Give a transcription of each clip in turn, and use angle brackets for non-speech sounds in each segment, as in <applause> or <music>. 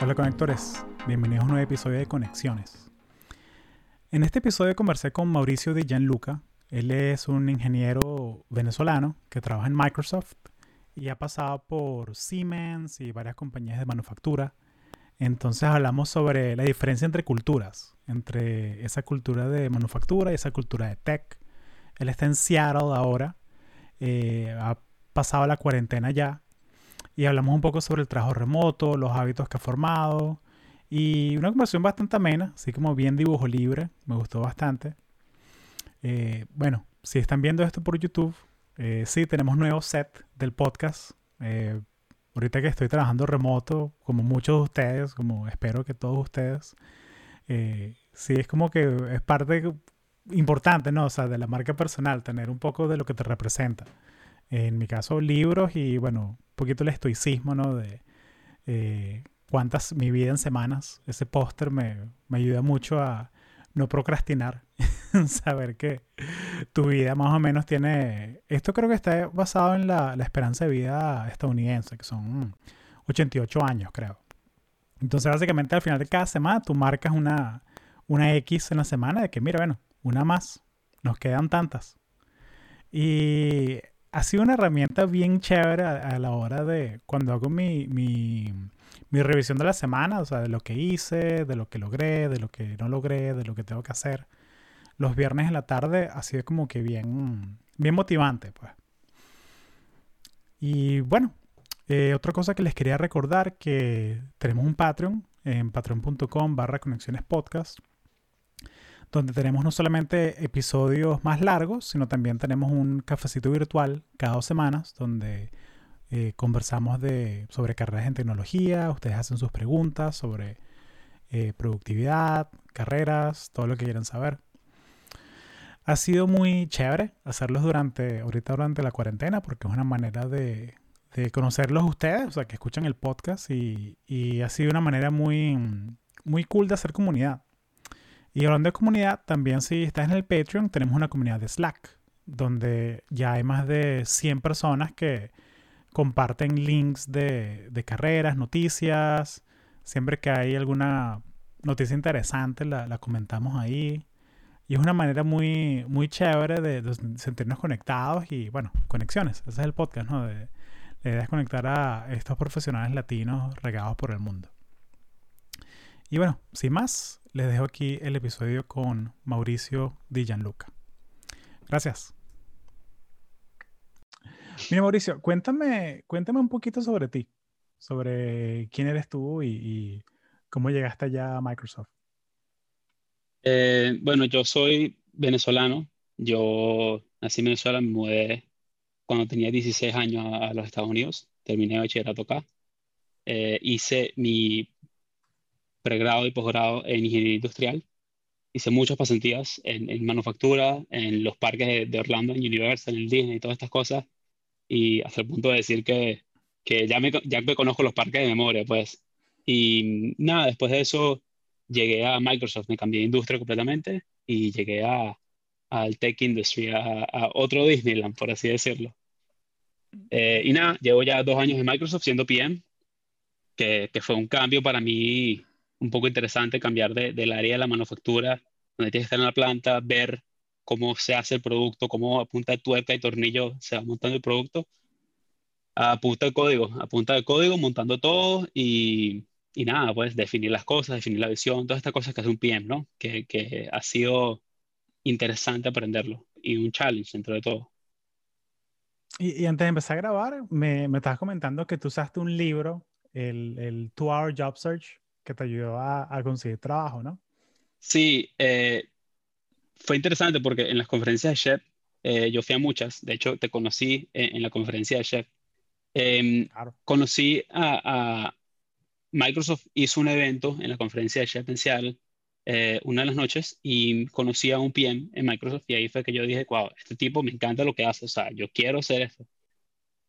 Hola conectores, bienvenidos a un nuevo episodio de Conexiones. En este episodio conversé con Mauricio Di Gianluca. Él es un ingeniero venezolano que trabaja en Microsoft y ha pasado por Siemens y varias compañías de manufactura. Entonces hablamos sobre la diferencia entre culturas, entre esa cultura de manufactura y esa cultura de tech. Él está en Seattle ahora, eh, ha pasado la cuarentena ya y hablamos un poco sobre el trabajo remoto, los hábitos que ha formado y una conversación bastante amena, así como bien dibujo libre, me gustó bastante. Eh, bueno, si están viendo esto por YouTube, eh, sí, tenemos nuevo set del podcast. Eh, ahorita que estoy trabajando remoto, como muchos de ustedes, como espero que todos ustedes, sí, es como que es parte importante, ¿no? O sea, de la marca personal, tener un poco de lo que te representa. En mi caso, libros y, bueno, poquito el estoicismo, ¿no? De eh, cuántas, mi vida en semanas. Ese póster me, me ayuda mucho a no procrastinar. <laughs> Saber que tu vida más o menos tiene... Esto creo que está basado en la, la esperanza de vida estadounidense, que son 88 años, creo. Entonces, básicamente, al final de cada semana, tú marcas una, una X en la semana de que, mira, bueno, una más. Nos quedan tantas. Y ha sido una herramienta bien chévere a, la hora de cuando hago mi, mi, revisión de la semana, o sea, de lo que hice, de lo que logré, de lo que no logré, de lo que tengo que hacer. Los viernes en la tarde ha sido como que bien, bien motivante, pues. Y bueno, eh, otra cosa que les quería recordar que tenemos un Patreon en patreon.com barra conexiones podcast donde tenemos no solamente episodios más largos, sino también tenemos un cafecito virtual cada dos semanas donde eh, conversamos de, sobre carreras en tecnología, ustedes hacen sus preguntas sobre eh, productividad, carreras, todo lo que quieran saber. Ha sido muy chévere hacerlos durante, ahorita durante la cuarentena, porque es una manera de, de conocerlos ustedes, o sea, que escuchan el podcast y, y ha sido una manera muy, muy cool de hacer comunidad. Y hablando de comunidad, también si estás en el Patreon, tenemos una comunidad de Slack, donde ya hay más de 100 personas que comparten links de, carreras, noticias. Siempre que hay alguna noticia interesante, la, comentamos ahí. Y es una manera muy, muy chévere de, sentirnos conectados y, bueno, conexiones. Ese es el podcast, ¿no? De, la idea conectar a estos profesionales latinos regados por el mundo. Y bueno, sin más, les dejo aquí el episodio con Mauricio Di Gianluca. Gracias. Mira, Mauricio, cuéntame, cuéntame un poquito sobre ti, sobre quién eres tú y, cómo llegaste allá a Microsoft. Eh, bueno, yo soy venezolano. Yo nací en Venezuela, me mudé cuando tenía 16 años a, los Estados Unidos. Terminé bachillerato acá. Eh, hice mi pregrado y posgrado en ingeniería industrial. Hice muchas pasantías en, manufactura, en los parques de, Orlando, en Universal, en Disney y todas estas cosas. Y hasta el punto de decir que, que ya, me, ya me conozco los parques de memoria, pues. Y nada, después de eso llegué a Microsoft, me cambié de industria completamente y llegué a, al tech industry, a, otro Disneyland, por así decirlo. Eh, y nada, llevo ya dos años en Microsoft siendo PM, que, que, fue un cambio para mí un poco interesante cambiar de, del área de la manufactura, donde tienes que estar en la planta, ver cómo se hace el producto, cómo a punta de tuerca y tornillo se va montando el producto, a punta de código, a punta de código, montando todo y, y nada, pues definir las cosas, definir la visión, todas estas cosas que hace un PM, ¿no? Que, que ha sido interesante aprenderlo y un challenge dentro de todo. Y, y, antes de empezar a grabar, me, me estabas comentando que tú usaste un libro, el, el Two Hour Job Search, que te ayudó a, conseguir trabajo, ¿no? Sí, eh, fue interesante porque en las conferencias de Chef, eh, yo fui a muchas, de hecho te conocí en, la conferencia de Chef. Em, conocí a, Microsoft hizo un evento en la conferencia de Chef en Seattle eh, una de las noches y conocí a un PM en Microsoft y ahí fue que yo dije, wow, este tipo me encanta lo que hace, o sea, yo quiero hacer esto.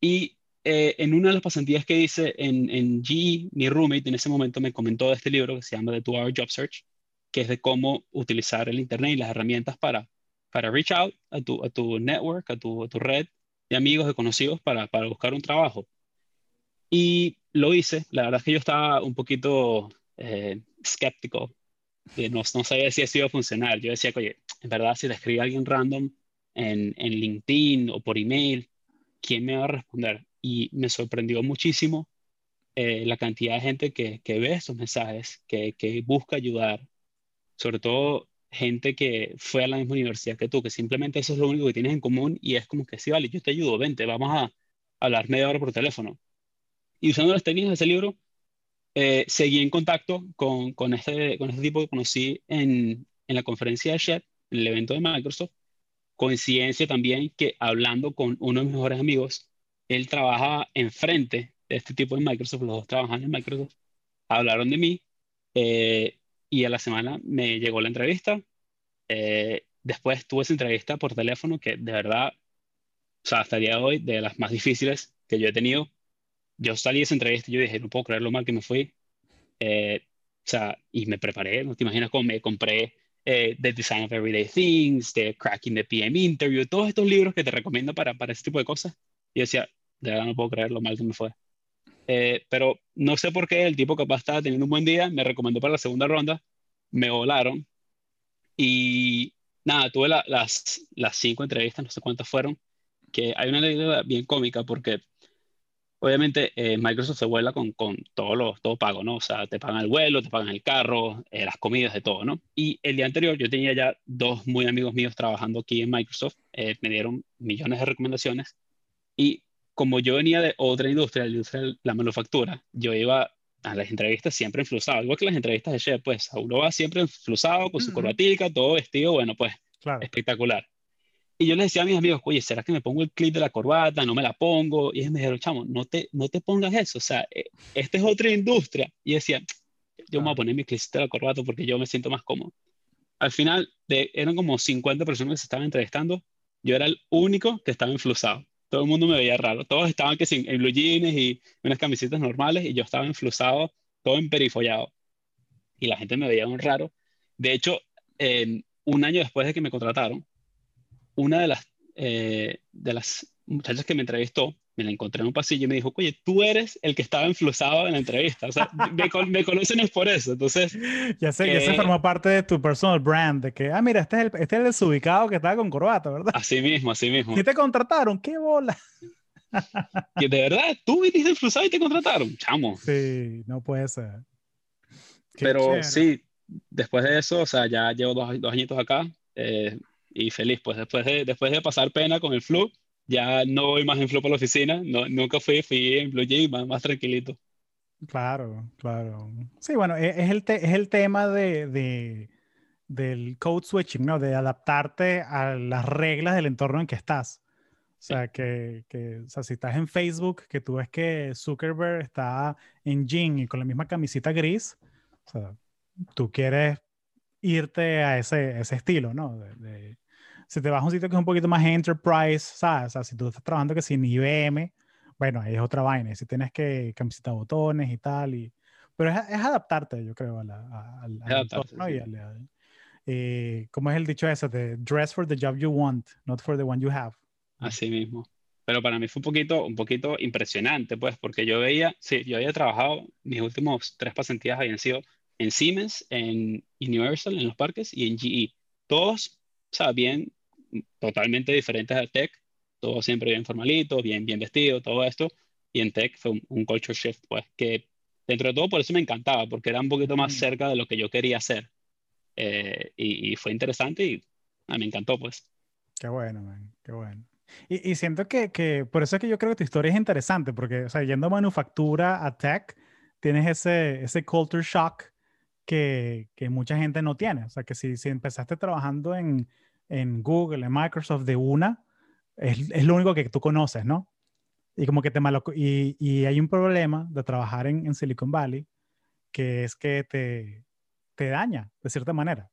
Y eh, en una de las pasantías que hice en, en GE, mi roommate en ese momento me comentó de este libro que se llama The Two Hour Job Search, que es de cómo utilizar el Internet y las herramientas para, para reach out a tu, a tu network, a tu, tu red de amigos, de conocidos para, para buscar un trabajo. Y lo hice. La verdad es que yo estaba un poquito eh, escéptico. No, no sabía si eso iba a funcionar. Yo decía, oye, en verdad, si le escribo a alguien random en, en LinkedIn o por email, ¿quién me va a responder? Y me sorprendió muchísimo eh, la cantidad de gente que, que ve esos mensajes, que, que, busca ayudar, sobre todo gente que fue a la misma universidad que tú, que simplemente eso es lo único que tienes en común y es como que sí, vale, yo te ayudo, vente, vamos a hablar media hora por teléfono. Y usando las técnicas de ese libro, eh, seguí en contacto con, con, este, con este tipo que conocí en, en la conferencia de Shed, en el evento de Microsoft. Coincidencia también que hablando con uno de mis mejores amigos, él trabajaba enfrente de este tipo de Microsoft, los dos trabajan en Microsoft, hablaron de mí eh, y a la semana me llegó la entrevista. Eh, después tuve esa entrevista por teléfono que de verdad, o sea, hasta el día de hoy, de las más difíciles que yo he tenido. Yo salí de esa entrevista y yo dije, no puedo creer lo mal que me fui. Eh, o sea, y me preparé, no te imaginas cómo me compré The Design of Everyday Things, The Cracking the PM Interview, todos estos libros que te recomiendo para, para ese tipo de cosas. Y decía, de verdad no puedo creer lo mal que me fue. Eh, pero no sé por qué el tipo capaz estaba teniendo un buen día, me recomendó para la segunda ronda, me volaron y nada, tuve las, las cinco entrevistas, no sé cuántas fueron, que hay una anécdota bien cómica porque obviamente eh, Microsoft se vuela con, con todo, lo, todo pago, ¿no? O sea, te pagan el vuelo, te pagan el carro, eh, las comidas, de todo, ¿no? Y el día anterior yo tenía ya dos muy amigos míos trabajando aquí en Microsoft, me dieron millones de recomendaciones y como yo venía de otra industria, la industria de la manufactura, yo iba a las entrevistas siempre enflusado, igual que las entrevistas de chef, pues uno va siempre enflusado, con su corbatica, todo vestido, bueno, pues espectacular. Y yo les decía a mis amigos, oye, ¿será que me pongo el clip de la corbata? No me la pongo. Y ellos me dijeron, chamo, no te, no te pongas eso, o sea, eh, esta es otra industria. Y decía, yo me voy a poner mi clip de la corbata porque yo me siento más cómodo. Al final, de, eran como 50 personas que se estaban entrevistando, yo era el único que estaba enflusado todo el mundo me veía raro. Todos estaban que sin, blue jeans y unas camisetas normales y yo estaba enflusado, todo emperifollado. Y la gente me veía un raro. De hecho, un año después de que me contrataron, una de las, eh, de las muchachas que me entrevistó me la encontré en un pasillo y me dijo, oye, tú eres el que estaba enflusado en la entrevista. O sea, me, me, conocen es por eso. Entonces. <laughs> Ya sé, que eso formó parte de tu personal brand, de que, ah, mira, este es el, este es el desubicado que estaba con corbata, ¿verdad? Así mismo, así mismo. ¿Y te contrataron? ¿Qué bola? <laughs> de verdad, tú viniste enflusado y te contrataron, chamo. Sí, no puede ser. Pero sí, después de eso, o sea, ya llevo dos, dos añitos acá eh, y feliz, pues después de, después de pasar pena con el flu, ya no voy más en flow para la oficina, no, nunca fui, fui en Blue más, más tranquilito. Claro, claro. Sí, bueno, e, es, el, es el tema de, de, del code switching, ¿no? De adaptarte a las reglas del entorno en que estás. O sea, que, que o sea, si estás en Facebook, que tú ves que Zuckerberg está en jean y con la misma camisita gris, o sea, tú quieres irte a ese, ese estilo, ¿no? Si te vas a un sitio que es un poquito más enterprise, ¿sabes? O sea, si tú estás trabajando que sin IBM, bueno, ahí es otra vaina. Si tienes que camiseta botones y tal. Y... Pero es, es adaptarte, yo creo, al, al, entorno y al, eh, ¿Cómo es el dicho ese? De dress for the job you want, not for the one you have. Así mismo. Pero para mí fue un poquito, un poquito impresionante, pues, porque yo veía, sí, yo había trabajado, mis últimos tres pasantías habían sido en Siemens, en Universal, en los parques, y en GE. Todos, o sea, bien, totalmente diferentes al tech, todo siempre bien formalito, bien, bien vestido, todo esto, y en tech fue un, culture shift, pues, que dentro de todo por eso me encantaba, porque era un poquito más mm. cerca de lo que yo quería hacer. Eh, y, fue interesante y ah, me encantó, pues. Qué bueno, man, qué bueno. Y, y siento que, que, por eso es que yo creo que tu historia es interesante, porque, o sea, yendo a manufactura, a tech, tienes ese, ese culture shock que, que mucha gente no tiene. O sea, que si, si empezaste trabajando en, en Google, en Microsoft de una, es, es, lo único que tú conoces, ¿no? Y como que te malo y, y hay un problema de trabajar en, en, Silicon Valley que es que te, te daña de cierta manera.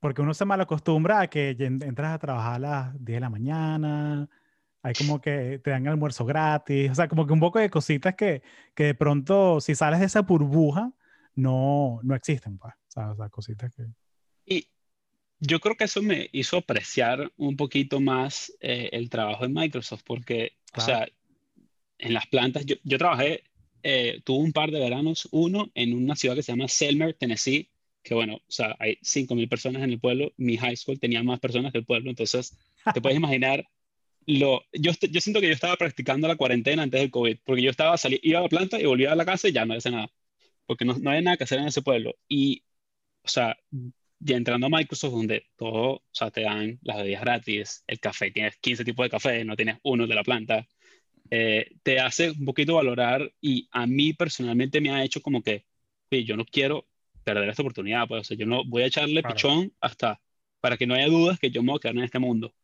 Porque uno se mal acostumbra a que entras a trabajar a las 10 de la mañana, hay como que te dan almuerzo gratis, o sea, como que un poco de cositas que, que de pronto, si sales de esa burbuja, no, no existen, pues. O sea, cositas que... Y, yo creo que eso me hizo apreciar un poquito más eh, el trabajo en Microsoft, porque, o sea, en las plantas, yo, yo, trabajé eh, tuve un par de veranos, uno en una ciudad que se llama Selmer, Tennessee, que bueno, o sea, hay 5.000 personas en el pueblo, mi high school tenía más personas que el pueblo, entonces te puedes <laughs> imaginar lo, yo, yo siento que yo estaba practicando la cuarentena antes del COVID, porque yo estaba salí, iba a la planta y volvía a la casa y ya no hacía nada, porque no, no había nada que hacer en ese pueblo. Y, o sea, ya entrando a Microsoft, donde todo, o sea, te dan las bebidas gratis, el café, tienes 15 tipos de café, no tienes uno de la planta, eh, te hace un poquito valorar y a mí personalmente me ha hecho como que, yo no quiero perder esta oportunidad, pues, o sea, yo no voy a echarle pichón hasta para que no haya dudas que yo me voy a quedar en este mundo.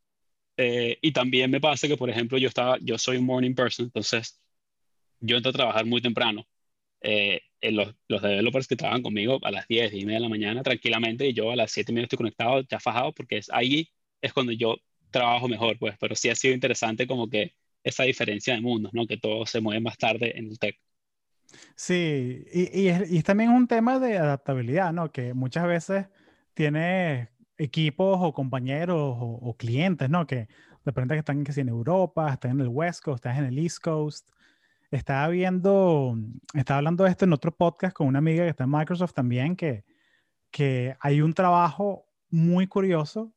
Eh, y también me pasa que, por ejemplo, yo estaba, yo soy un morning person, entonces yo entro a trabajar muy temprano. Eh, los, los, developers que trabajan conmigo a las 10, 10 y media de la mañana tranquilamente y yo a las 7 y media estoy conectado, ya fajado, porque es, ahí es cuando yo trabajo mejor, pues, pero sí ha sido interesante como que esa diferencia de mundos, ¿no? Que todo se mueve más tarde en el tech. Sí, y, y, es, y también un tema de adaptabilidad, ¿no? Que muchas veces tienes equipos o compañeros o, clientes, ¿no? Que de repente están que si en Europa, están en el West Coast, están en el East Coast. Estaba viendo, estaba hablando de esto en otro podcast con una amiga que está en Microsoft también, que, que hay un trabajo muy curioso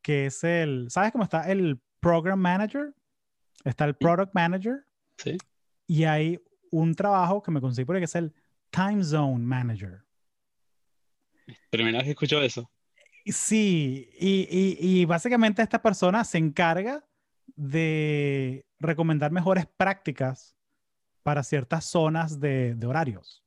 que es el, ¿sabes cómo está el Program Manager? Está el Product Manager. Sí. Y hay un trabajo que me conseguí porque es el Time Zone Manager. Primera vez que escucho eso. Sí, y, y, básicamente esta persona se encarga de recomendar mejores prácticas para ciertas zonas de, de horarios.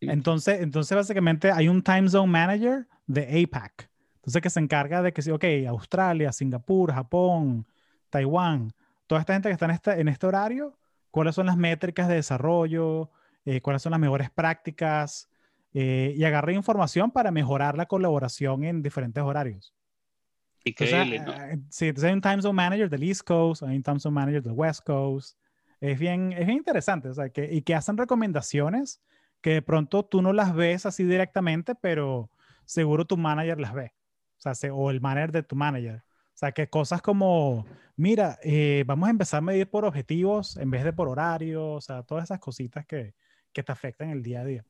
Entonces, entonces, básicamente hay un time zone manager de APAC. Entonces, que se encarga de que, ok, Australia, Singapur, Japón, Taiwán, toda esta gente que está en este, en este horario, cuáles son las métricas de desarrollo, eh, cuáles son las mejores prácticas, eh, y agarré información para mejorar la colaboración en diferentes horarios. Increíble, ¿no? Eh, sí, entonces hay un time zone manager del East Coast, hay un time zone manager del West Coast. Es bien, es bien interesante, o sea, que, y que hacen recomendaciones que de pronto tú no las ves así directamente, pero seguro tu manager las ve. O sea, o el manager de tu manager. O sea, que cosas como, mira, eh, vamos a empezar a medir por objetivos en vez de por horario, o sea, todas esas cositas que, que te afectan el día a día.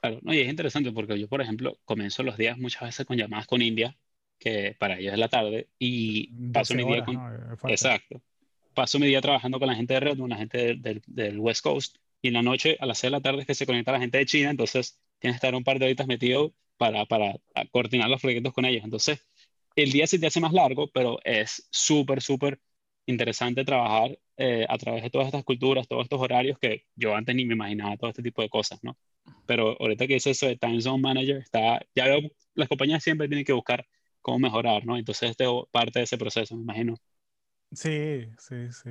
Claro, no, y es interesante porque yo, por ejemplo, comienzo los días muchas veces con llamadas con India, que para ellos es la tarde, y paso mi día con... Exacto. Paso mi día trabajando con la gente de Red, la gente del, West Coast, y en la noche, a las 6 de la tarde, es que se conecta la gente de China, entonces tienes que estar un par de horitas metido para, para coordinar los proyectos con ellos. Entonces, el día se te hace más largo, pero es súper, súper interesante trabajar eh, a través de todas estas culturas, todos estos horarios que yo antes ni me imaginaba todo este tipo de cosas, ¿no? pero ahorita que dice eso de Time Zone Manager, está, ya veo, las compañías siempre tienen que buscar cómo mejorar, ¿no? Entonces, este es parte de ese proceso, me imagino. Sí, sí, sí.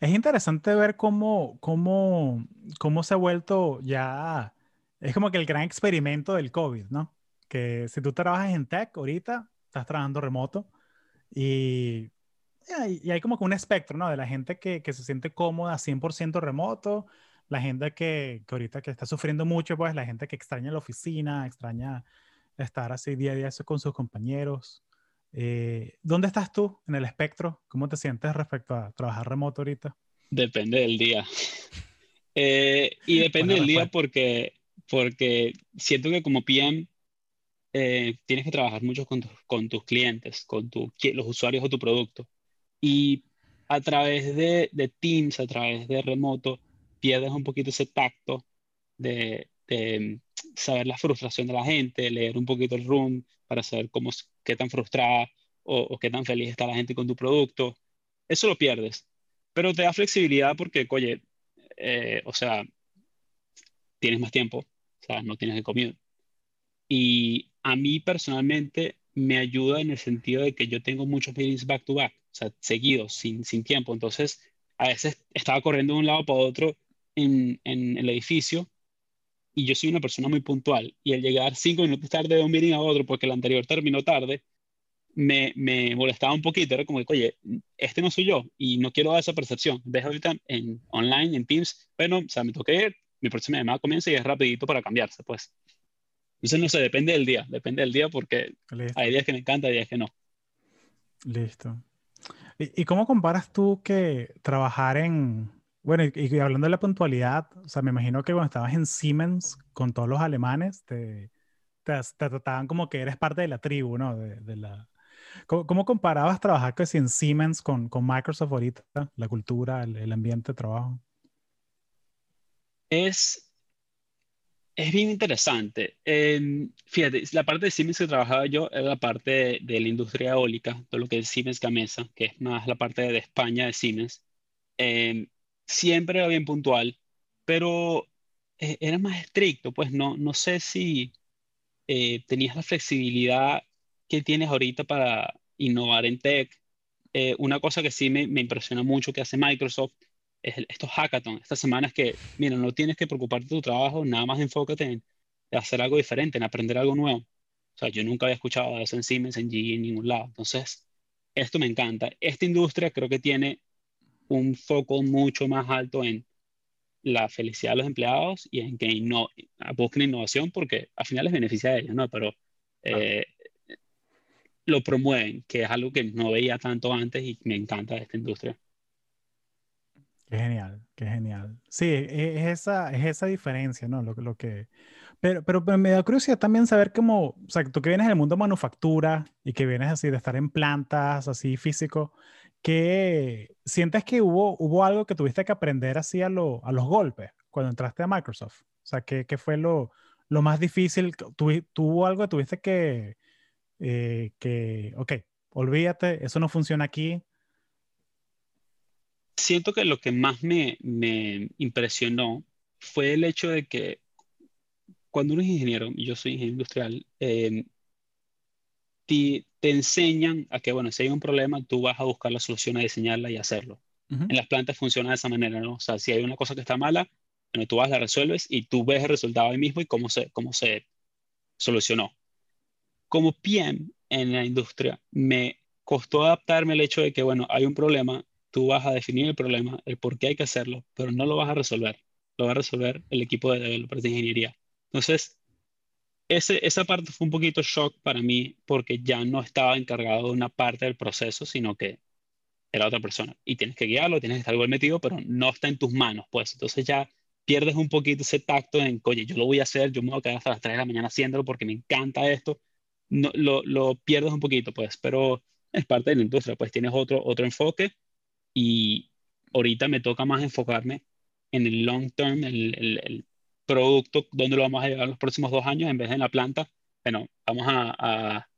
Es interesante ver cómo, cómo, cómo se ha vuelto ya, es como que el gran experimento del COVID, ¿no? Que si tú trabajas en tech ahorita, estás trabajando remoto y, y hay como que un espectro, ¿no? De la gente que, que se siente cómoda 100% remoto la gente que, que, ahorita que está sufriendo mucho, pues la gente que extraña la oficina, extraña estar así día a día con sus compañeros. Eh, ¿Dónde estás tú en el espectro? ¿Cómo te sientes respecto a trabajar remoto ahorita? Depende del día. <laughs> Eh, y depende del día porque, porque siento que como PM eh, tienes que trabajar mucho con, con tus clientes, con tu, los usuarios de tu producto. Y a través de, de Teams, a través de remoto, pierdes un poquito ese tacto de, de, saber la frustración de la gente, leer un poquito el room para saber cómo, qué tan frustrada o, qué tan feliz está la gente con tu producto. Eso lo pierdes, pero te da flexibilidad porque, oye, eh, o sea, tienes más tiempo, o sea, no tienes que comer. Y a mí personalmente me ayuda en el sentido de que yo tengo muchos meetings back to back, o sea, seguidos, sin, sin tiempo. Entonces, a veces estaba corriendo de un lado para otro en, el edificio y yo soy una persona muy puntual y al llegar cinco minutos tarde de un meeting a otro porque el anterior terminó tarde, me, me molestaba un poquito, era como que, oye, este no soy yo y no quiero dar esa percepción. Deja ahorita en online, en Teams, bueno, o sea, me toqué ir, mi próxima llamada comienza y es rapidito para cambiarse, pues. Entonces, no sé, depende del día, depende del día porque hay días que me encanta, hay días que no. Listo. ¿Y, ¿Y, cómo comparas tú que trabajar en, Bueno, y, hablando de la puntualidad, o sea, me imagino que cuando estabas en Siemens con todos los alemanes, te, te, trataban como que eres parte de la tribu, ¿no? De, la... ¿Cómo, comparabas trabajar que en Siemens con, con Microsoft ahorita, la cultura, el, ambiente de trabajo? Es, es bien interesante. fíjate, la parte de Siemens que trabajaba yo era la parte de, la industria eólica, todo lo que es Siemens Gamesa, que es más la parte de España de Siemens. Em, siempre era bien puntual, pero eh, era más estricto, pues no, no sé si eh, tenías la flexibilidad que tienes ahorita para innovar en tech. Eh, una cosa que sí me, me, impresiona mucho que hace Microsoft es estos hackathons, estas semanas que, mira, no tienes que preocuparte de tu trabajo, nada más enfócate en hacer algo diferente, en aprender algo nuevo. O sea, yo nunca había escuchado eso en Siemens, en GE, en ningún lado. Entonces, esto me encanta. Esta industria creo que tiene un foco mucho más alto en la felicidad de los empleados y en que no, busquen innovación porque al final les beneficia a ellos, ¿no? Pero eh, lo promueven, que es algo que no veía tanto antes y me encanta de esta industria. Qué genial, qué genial. Sí, e, es esa, es esa diferencia, ¿no? Lo, lo que... Pero, pero, me da curiosidad también saber cómo, o sea, tú que vienes del mundo de manufactura y que vienes así de estar en plantas, así físico, ¿Qué sientes que hubo, hubo algo que tuviste que aprender así a, lo, a los golpes cuando entraste a Microsoft? O sea, ¿qué, qué fue lo, lo, más difícil? ¿Tuvo algo que tuviste que, eh, que, ok, olvídate, eso no funciona aquí? Siento que lo que más me, me impresionó fue el hecho de que cuando uno es ingeniero, y yo soy ingeniero industrial, eh, te, enseñan a que, bueno, si hay un problema, tú vas a buscar la solución, a diseñarla y hacerlo. En las plantas funciona de esa manera, ¿no? O sea, si hay una cosa que está mala, bueno, tú vas, la resuelves y tú ves el resultado ahí mismo y cómo se, cómo se solucionó. Como PM en la industria, me costó adaptarme al hecho de que, bueno, hay un problema, tú vas a definir el problema, el por qué hay que hacerlo, pero no lo vas a resolver, lo va a resolver el equipo de developers de ingeniería. Entonces, esa parte fue un poquito shock para mí porque ya no estaba encargado de una parte del proceso, sino que era otra persona. Y tienes que guiarlo, tienes que estar igual metido, pero no está en tus manos, pues. Entonces ya pierdes un poquito ese tacto en, oye, yo lo voy a hacer, yo me voy a quedar hasta las 3 de la mañana haciéndolo porque me encanta esto. No, lo, lo pierdes un poquito, pues, pero es parte de la industria, pues tienes otro, otro enfoque y ahorita me toca más enfocarme en el long term, el, el, el producto, dónde lo vamos a llevar los próximos dos años en vez de en la planta. Bueno, vamos a,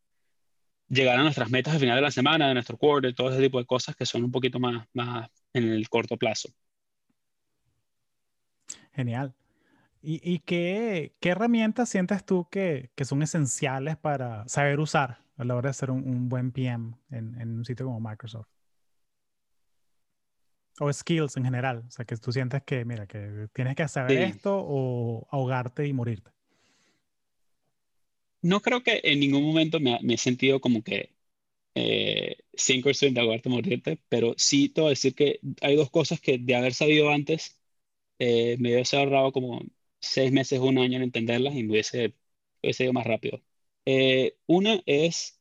llegar a nuestras metas al final de la semana, de nuestro quarter, todo ese tipo de cosas que son un poquito más, más en el corto plazo. Genial. ¿Y, qué, qué, herramientas sientes tú que, que, son esenciales para saber usar a la hora de ser un, buen PM en, en, un sitio como Microsoft? O skills en general. O sea, que tú sientes que, mira, que tienes que saber esto o ahogarte y morirte. No creo que en ningún momento me, he sentido como que eh, 100% de ahogarte y morirte, pero sí te voy a decir que hay dos cosas que de haber sabido antes eh, me hubiese ahorrado como seis meses, un año en entenderlas y me hubiese, hubiese ido más rápido. Eh, una es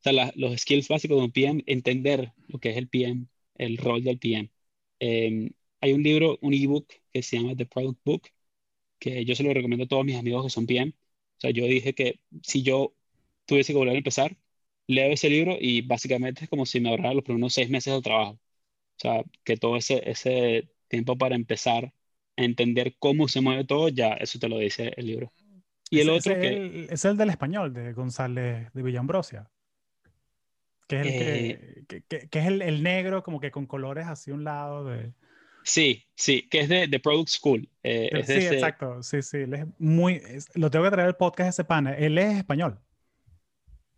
o sea, los skills básicos de un PM, entender lo que es el PM, el rol del PM. Em, hay un libro, un ebook que se llama The Product Book, que yo se lo recomiendo a todos mis amigos que son PM. O sea, yo dije que si yo tuviese que volver a empezar, leo ese libro y básicamente es como si me ahorrara los primeros seis meses de trabajo. O sea, que todo ese, ese tiempo para empezar a entender cómo se mueve todo, ya eso te lo dice el libro. Y el otro que... es el del español, de González de Villambrosia. Que es, el, que, eh, que, es el, negro, como que con colores hacia un lado de... Sí, sí, que es de, de Product School. Eh, sí, exacto, sí, sí, él es muy... lo tengo que traer el podcast ese pana, él es español.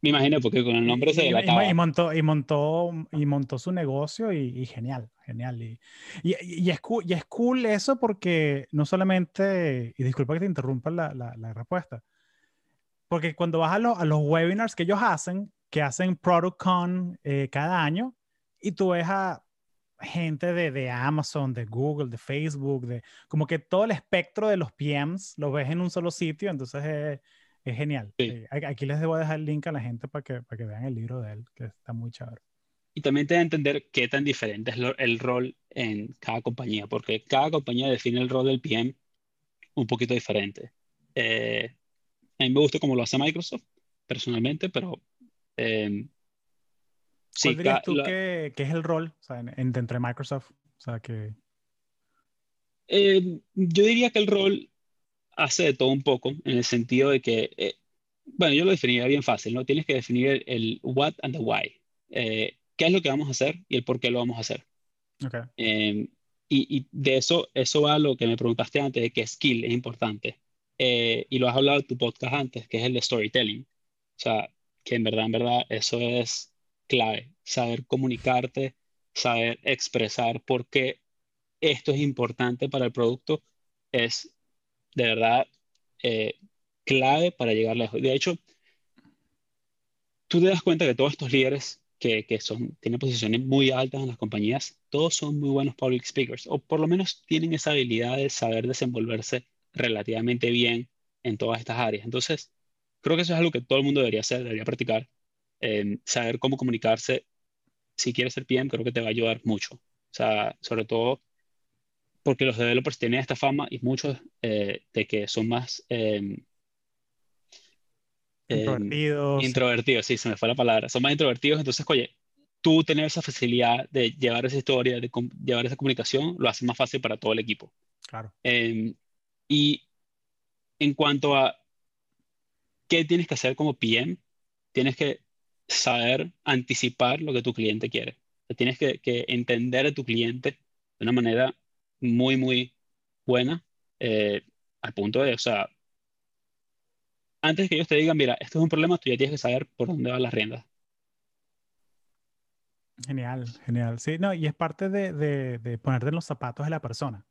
Me imagino, porque con el nombre se delataba. Y, y, montó, y, montó, y montó su negocio y, genial, genial. Y, y, es cool, y es cool eso porque no solamente, y disculpa que te interrumpa la, la, la respuesta, porque cuando vas a, a, los webinars que ellos hacen, que hacen ProductCon eh, cada año y tú ves a gente de, de, Amazon, de Google, de Facebook, de como que todo el espectro de los PMs lo ves en un solo sitio, entonces es, genial. Eh, aquí les debo dejar el link a la gente para que, para que vean el libro de él, que está muy chévere. y también te da a entender qué tan diferente es el rol en cada compañía, porque cada compañía define el rol del PM un poquito diferente. Eh, a mí me gusta cómo lo hace Microsoft, personalmente, pero... Eh, ¿Cuál dirías tú que, es el rol o sea, entre Microsoft? O sea, que... Eh, yo diría que el rol hace de todo un poco, en el sentido de que, eh, bueno, yo lo definiría bien fácil, ¿no? Tienes que definir el, what and the why. Eh, ¿Qué es lo que vamos a hacer y el por qué lo vamos a hacer? Okay. Em, y, y, de eso, eso va a lo que me preguntaste antes, de que skill es importante. y lo has hablado en tu podcast antes, que es el de storytelling. O sea, que en verdad, en verdad, eso es clave. Saber comunicarte, saber expresar por qué esto es importante para el producto es de verdad eh, clave para llegar lejos. De hecho, tú te das cuenta que todos estos líderes que, que, son, tienen posiciones muy altas en las compañías, todos son muy buenos public speakers, o por lo menos tienen esa habilidad de saber desenvolverse relativamente bien en todas estas áreas. Entonces, creo que eso es algo que todo el mundo debería hacer, debería practicar. Eh, saber cómo comunicarse, si quieres ser PM, creo que te va a ayudar mucho. O sea, sobre todo porque los developers tienen esta fama y muchos eh, de que son más em, introvertidos. introvertidos, sí, se me fue la palabra. Son más introvertidos, entonces, oye, tú tener esa facilidad de llevar esa historia, de llevar esa comunicación, lo hace más fácil para todo el equipo. Claro. Em, y en cuanto a qué tienes que hacer como PM, tienes que saber anticipar lo que tu cliente quiere. Tienes que, que entender a tu cliente de una manera muy, muy buena, eh, al punto de, o sea, antes que ellos te digan, mira, esto es un problema, tú ya tienes que saber por dónde van las riendas. Genial, genial. Sí, no, y es parte de, de, ponerte en los zapatos de la persona.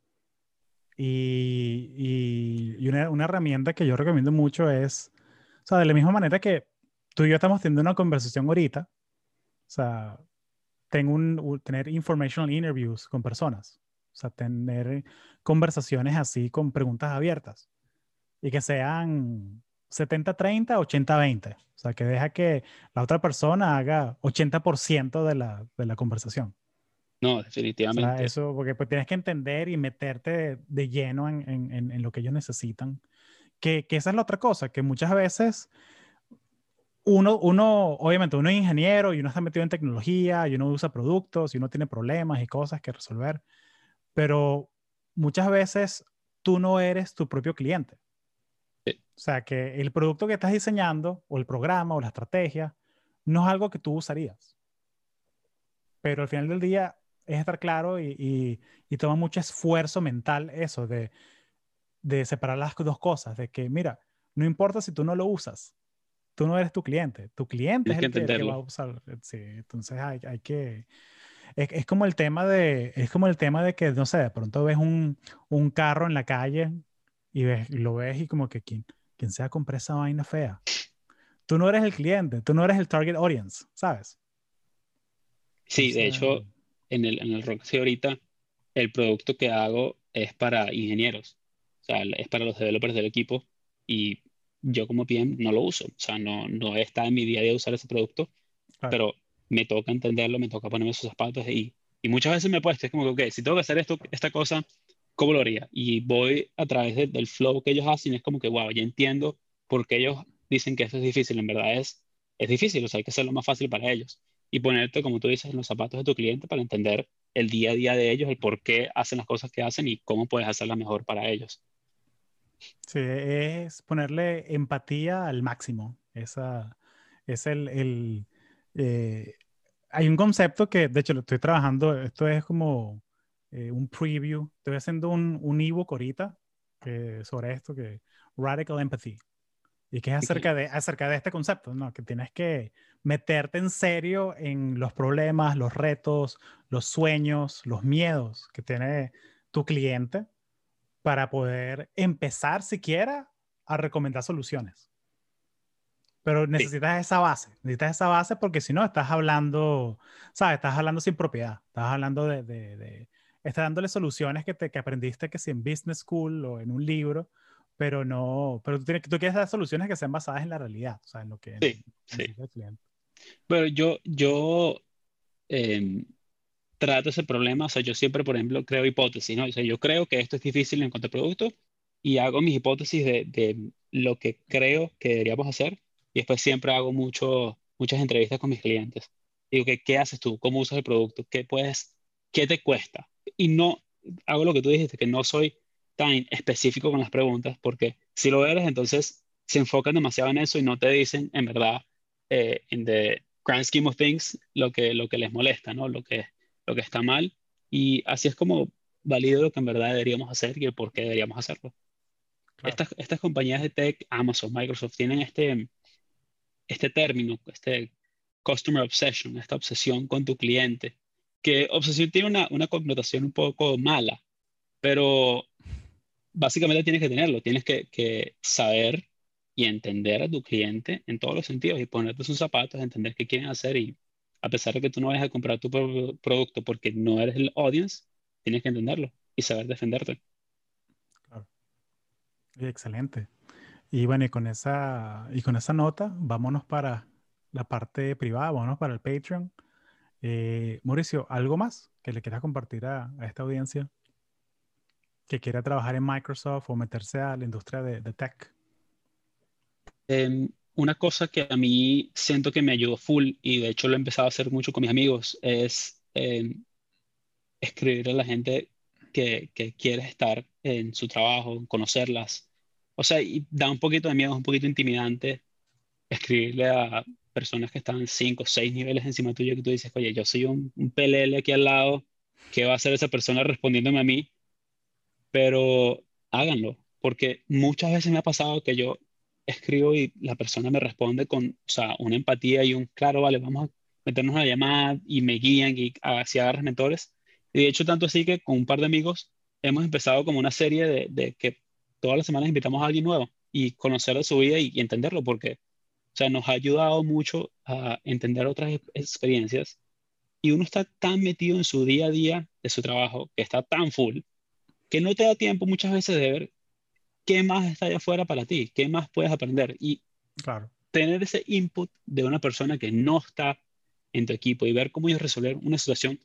Y, y, una, una, herramienta que yo recomiendo mucho es, o sea, de la misma manera que tú y yo estamos teniendo una conversación ahorita, o sea, tengo un, tener informational interviews con personas. O sea, tener conversaciones así con preguntas abiertas y que sean 70-30, 80-20. O sea, que deja que la otra persona haga 80% de la, de la conversación. No, definitivamente. O sea, eso, porque pues tienes que entender y meterte de, lleno en, en, en, lo que ellos necesitan. Que, que, esa es la otra cosa, que muchas veces uno, uno, obviamente, uno es ingeniero y uno está metido en tecnología y uno usa productos y uno tiene problemas y cosas que resolver pero muchas veces tú no eres tu propio cliente. O sea, que el producto que estás diseñando, o el programa, o la estrategia, no es algo que tú usarías. Pero al final del día es estar claro y, y, toma mucho esfuerzo mental eso de, de separar las dos cosas, de que, mira, no importa si tú no lo usas, tú no eres tu cliente, tu cliente es el que, va a usar. Sí, entonces hay, hay que es, es, como el tema de, es como el tema de que, no sé, de pronto ves un, un carro en la calle y, ves, lo ves y como que quien, quien sea comprar esa vaina fea. Tú no eres el cliente, tú no eres el target audience, ¿sabes? Sí, de hecho, en el, en el Roxy ahorita, el producto que hago es para ingenieros, o sea, es para los developers del equipo y yo como PM no lo uso, o sea, no, no está en mi día a día usar ese producto, pero me toca entenderlo, me toca ponerme esos zapatos y, y muchas veces me he puesto, es como que, ok, si tengo que hacer esto, esta cosa, ¿cómo lo haría? Y voy a través del flow que ellos hacen, es como que, wow, ya entiendo por qué ellos dicen que esto es difícil, en verdad es, es difícil, o sea, hay que hacerlo más fácil para ellos. Y ponerte, como tú dices, en los zapatos de tu cliente para entender el día a día de ellos, el por qué hacen las cosas que hacen y cómo puedes hacerlas mejor para ellos. Sí, es ponerle empatía al máximo. Esa es el, el eh, hay un concepto que, de hecho, lo estoy trabajando, esto es como eh, un preview, estoy haciendo un, un ebook ahorita sobre esto, que Radical Empathy, y que es acerca de, acerca de este concepto, ¿no? que tienes que meterte en serio en los problemas, los retos, los sueños, los miedos que tiene tu cliente para poder empezar siquiera a recomendar soluciones. Pero necesitas esa base, necesitas esa base porque si no estás hablando, ¿sabes? Estás hablando sin propiedad, estás hablando de, de, de estás dándole soluciones que, te, que aprendiste que si en business school o en un libro, pero no, pero tú, tienes, tú quieres dar soluciones que sean basadas en la realidad, o sea, en lo que... Sí, sí. Bueno, yo, yo em, trato ese problema. O sea, yo siempre, por ejemplo, creo hipótesis, ¿no? O sea, yo creo que esto es difícil en cuanto a producto y hago mis hipótesis de, de lo que creo que deberíamos hacer y después siempre hago mucho, muchas entrevistas con mis clientes. Digo, que, ¿qué haces tú? ¿Cómo usas el producto? ¿Qué puedes, qué te cuesta? Y no, hago lo que tú dijiste, que no soy tan específico con las preguntas, porque si lo eres, entonces se enfocan demasiado en eso y no te dicen, en verdad, eh, en the grand scheme of things, lo que, lo que les molesta, ¿no? Lo que, lo que está mal. Y así es como valido lo que en verdad deberíamos hacer y el por qué deberíamos hacerlo. Estas, estas compañías de tech, Amazon, Microsoft, tienen este, este término, este customer obsession, esta obsesión con tu cliente, que obsesión tiene una, una connotación un poco mala, pero básicamente tienes que tenerlo, tienes que, que, saber y entender a tu cliente en todos los sentidos y ponerte sus zapatos, entender qué quieren hacer y a pesar de que tú no vayas a comprar tu producto porque no eres el audience, tienes que entenderlo y saber defenderte. Claro. Excelente. Y bueno, y con esa, y con esa nota, vámonos para la parte privada, vámonos para el Patreon. Eh, Mauricio, ¿algo más que le quieras compartir a, esta audiencia que quiera trabajar en Microsoft o meterse a la industria de, tech? Em, una cosa que a mí siento que me ayudó full y de hecho lo he empezado a hacer mucho con mis amigos es em, escribir a la gente que, que quiere estar en su trabajo, conocerlas. O sea, y da un poquito de miedo, es un poquito intimidante escribirle a personas que están cinco o seis niveles encima tuyo que tú dices, oye, yo soy un, un PLL aquí al lado, ¿qué va a hacer esa persona respondiéndome a mí? Pero háganlo, porque muchas veces me ha pasado que yo escribo y la persona me responde con, o sea, una empatía y un, claro, vale, vamos a meternos a la llamada y me guían y así agarras mentores. Y de hecho, tanto así que con un par de amigos hemos empezado como una serie de, que todas las semanas invitamos a alguien nuevo y conocer de su vida y, entenderlo, porque, o sea, nos ha ayudado mucho a entender otras experiencias y uno está tan metido en su día a día de su trabajo, que está tan full, que no te da tiempo muchas veces de ver qué más está allá afuera para ti, qué más puedes aprender. Y claro. tener ese input de una persona que no está en tu equipo y ver cómo ellos resolver una situación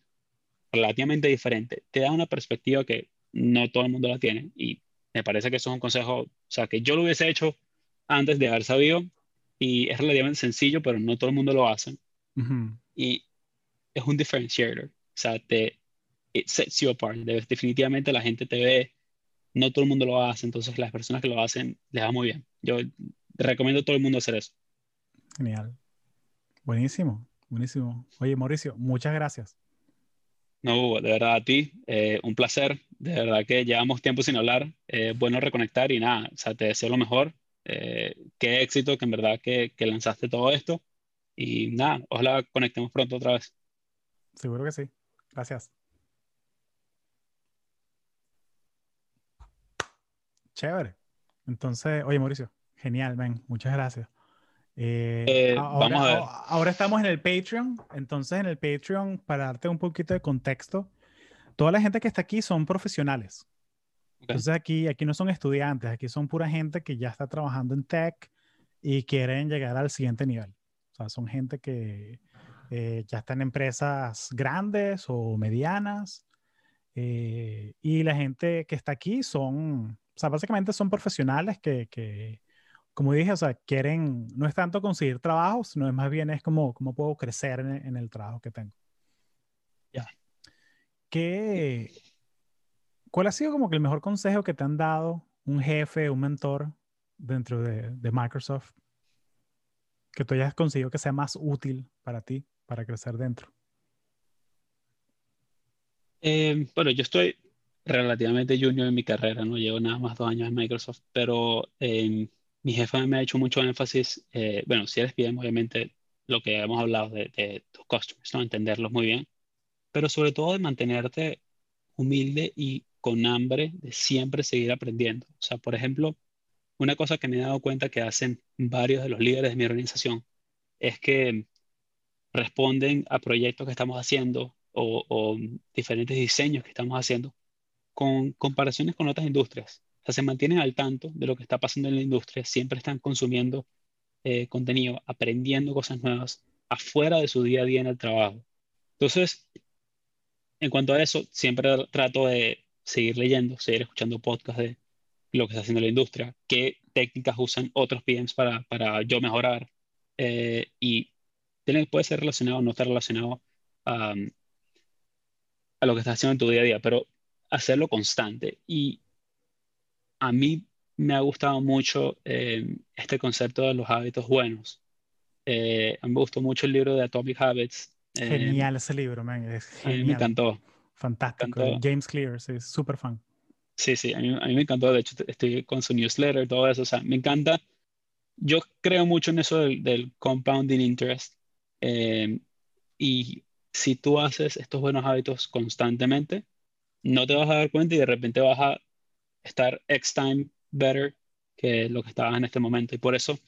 relativamente diferente, te da una perspectiva que no todo el mundo la tiene. Y me parece que eso es un consejo, o sea, que yo lo hubiese hecho antes de haber sabido y es relativamente sencillo, pero no todo el mundo lo hace. Y es un differentiator, o sea, te it sets you apart. Definitivamente la gente te ve, no todo el mundo lo hace, entonces las personas que lo hacen les va muy bien. Yo recomiendo a todo el mundo hacer eso. Genial. Buenísimo, buenísimo. Oye, Mauricio, muchas gracias. No, de verdad a ti, eh, un placer. De verdad que llevamos tiempo sin hablar. Eh, bueno reconectar y nada, o sea, te deseo lo mejor. Eh, qué éxito que en verdad que, que, lanzaste todo esto. Y nada, ojalá conectemos pronto otra vez. Seguro que sí. Gracias. Chévere. Entonces, oye, Mauricio, genial, ven, muchas gracias. Eh, eh, ahora, vamos a ver. ahora estamos en el Patreon. Entonces, en el Patreon, para darte un poquito de contexto, toda la gente que está aquí son profesionales. Entonces, aquí, aquí no son estudiantes, aquí son pura gente que ya está trabajando en tech y quieren llegar al siguiente nivel. O sea, son gente que eh, ya está en empresas grandes o medianas. y la gente que está aquí son, o sea, básicamente son profesionales que, que como dije, o sea, quieren, no es tanto conseguir trabajo, sino es más bien es como, cómo puedo crecer en, el trabajo que tengo. Ya. ¿Qué, ¿Cuál ha sido como que el mejor consejo que te han dado un jefe, un mentor dentro de, de Microsoft? Que tú hayas conseguido que sea más útil para ti, para crecer dentro. Eh, bueno, yo estoy relativamente junior en mi carrera, no llevo nada más dos años en Microsoft, pero eh, mi jefa me ha hecho mucho énfasis, eh, bueno, si eres bien, obviamente lo que hemos hablado de, tus customers, ¿no? Entenderlos muy bien, pero sobre todo de mantenerte humilde y con hambre de siempre seguir aprendiendo. O sea, por ejemplo, una cosa que me he dado cuenta que hacen varios de los líderes de mi organización es que responden a proyectos que estamos haciendo o, o diferentes diseños que estamos haciendo con comparaciones con otras industrias. O sea, se mantienen al tanto de lo que está pasando en la industria, siempre están consumiendo eh, contenido, aprendiendo cosas nuevas afuera de su día a día en el trabajo. Entonces, en cuanto a eso, siempre trato de seguir leyendo, seguir escuchando podcasts de lo que está haciendo la industria, qué técnicas usan otros PMs para, para yo mejorar. Eh, y tiene, puede ser relacionado o no estar relacionado a, a lo que estás haciendo en tu día a día, pero hacerlo constante. Y a mí me ha gustado mucho eh, este concepto de los hábitos buenos. Eh, me gustó mucho el libro de Atomic Habits. Eh, genial ese libro, man. Es genial. A mí me encantó. Fantástico. James Clear, sí, súper fan. Sí, sí, a mí, a mí, me encantó. De hecho, estoy con su newsletter y todo eso. O sea, me encanta. Yo creo mucho en eso del, del compounding interest. y si tú haces estos buenos hábitos constantemente, no te vas a dar cuenta y de repente vas a estar X time better que lo que estabas en este momento. Y por eso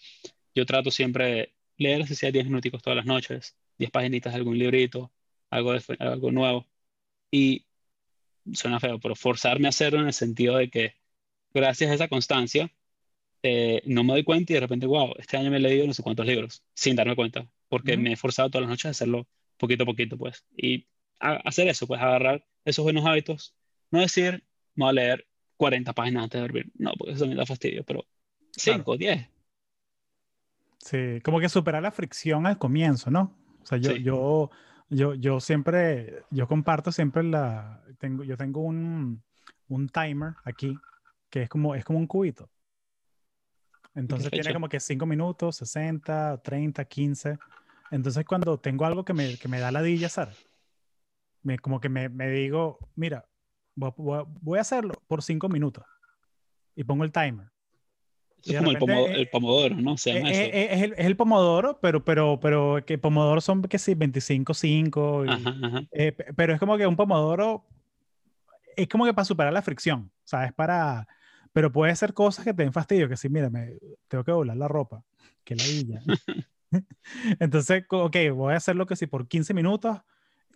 yo trato siempre de leer, así sea 10 minuticos todas las noches, 10 paginitas de algún librito, algo, de, algo nuevo. Y suena feo, pero forzarme a hacerlo en el sentido de que gracias a esa constancia, eh, no me doy cuenta y de repente, wow, este año me he leído no sé cuántos libros, sin darme cuenta, porque me he forzado todas las noches a hacerlo poquito a poquito, pues. Y hacer eso, pues agarrar esos buenos hábitos, no decir, no voy a leer 40 páginas antes de dormir. No, porque eso me da fastidio, pero 5, 10. Sí, como que superar la fricción al comienzo, ¿no? O sea, yo, yo, yo, yo siempre, yo comparto siempre la, tengo, yo tengo un, un timer aquí que es como, es como un cubito. Entonces tiene como que 5 minutos, 60, 30, 15. Entonces cuando tengo algo que me, que me da ladilla, ¿sabes? Me, como que me, me digo, mira, voy a hacerlo por cinco minutos y pongo el timer. Es como el, pomodoro, ¿no? es, el, pomodoro, pero, pero, pero que pomodoro son que sí, 25, 5. Eh, pero es como que un pomodoro es como que para superar la fricción, ¿sabes? Para, pero puede ser cosas que te den fastidio, que sí, mira, me, tengo que doblar la ropa, que la villa. <laughs> <laughs> Entonces, ok, voy a hacerlo que sí por 15 minutos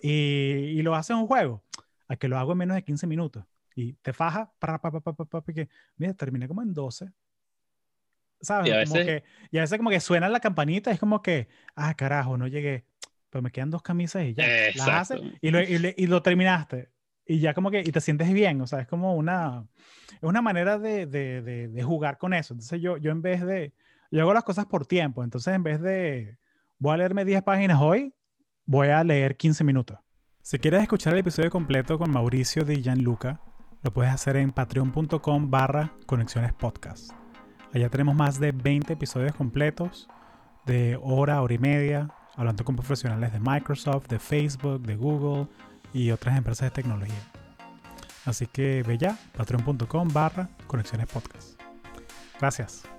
y, y lo haces un juego a que lo hago en menos de 15 minutos. Y te faja, para, para, para, para, que, mira, terminé como en 12. ¿Sabes? Y a, veces... Como que, y a veces como que suena la campanita, es como que, ah, carajo, no llegué. Pero me quedan dos camisas y ya. Las haces y lo, y, lo, terminaste. Y ya como que, y te sientes bien. O sea, es como una, es una manera de, de, de, de jugar con eso. Entonces yo, yo en vez de, yo hago las cosas por tiempo. Entonces en vez de, voy a leerme 10 páginas hoy, voy a leer 15 minutos. Si quieres escuchar el episodio completo con Mauricio de Gianluca, lo puedes hacer en patreon.com barra conexiones podcast. Allá tenemos más de 20 episodios completos de hora, hora y media, hablando con profesionales de Microsoft, de Facebook, de Google y otras empresas de tecnología. Así que ve ya, patreon.com barra conexiones podcast. Gracias.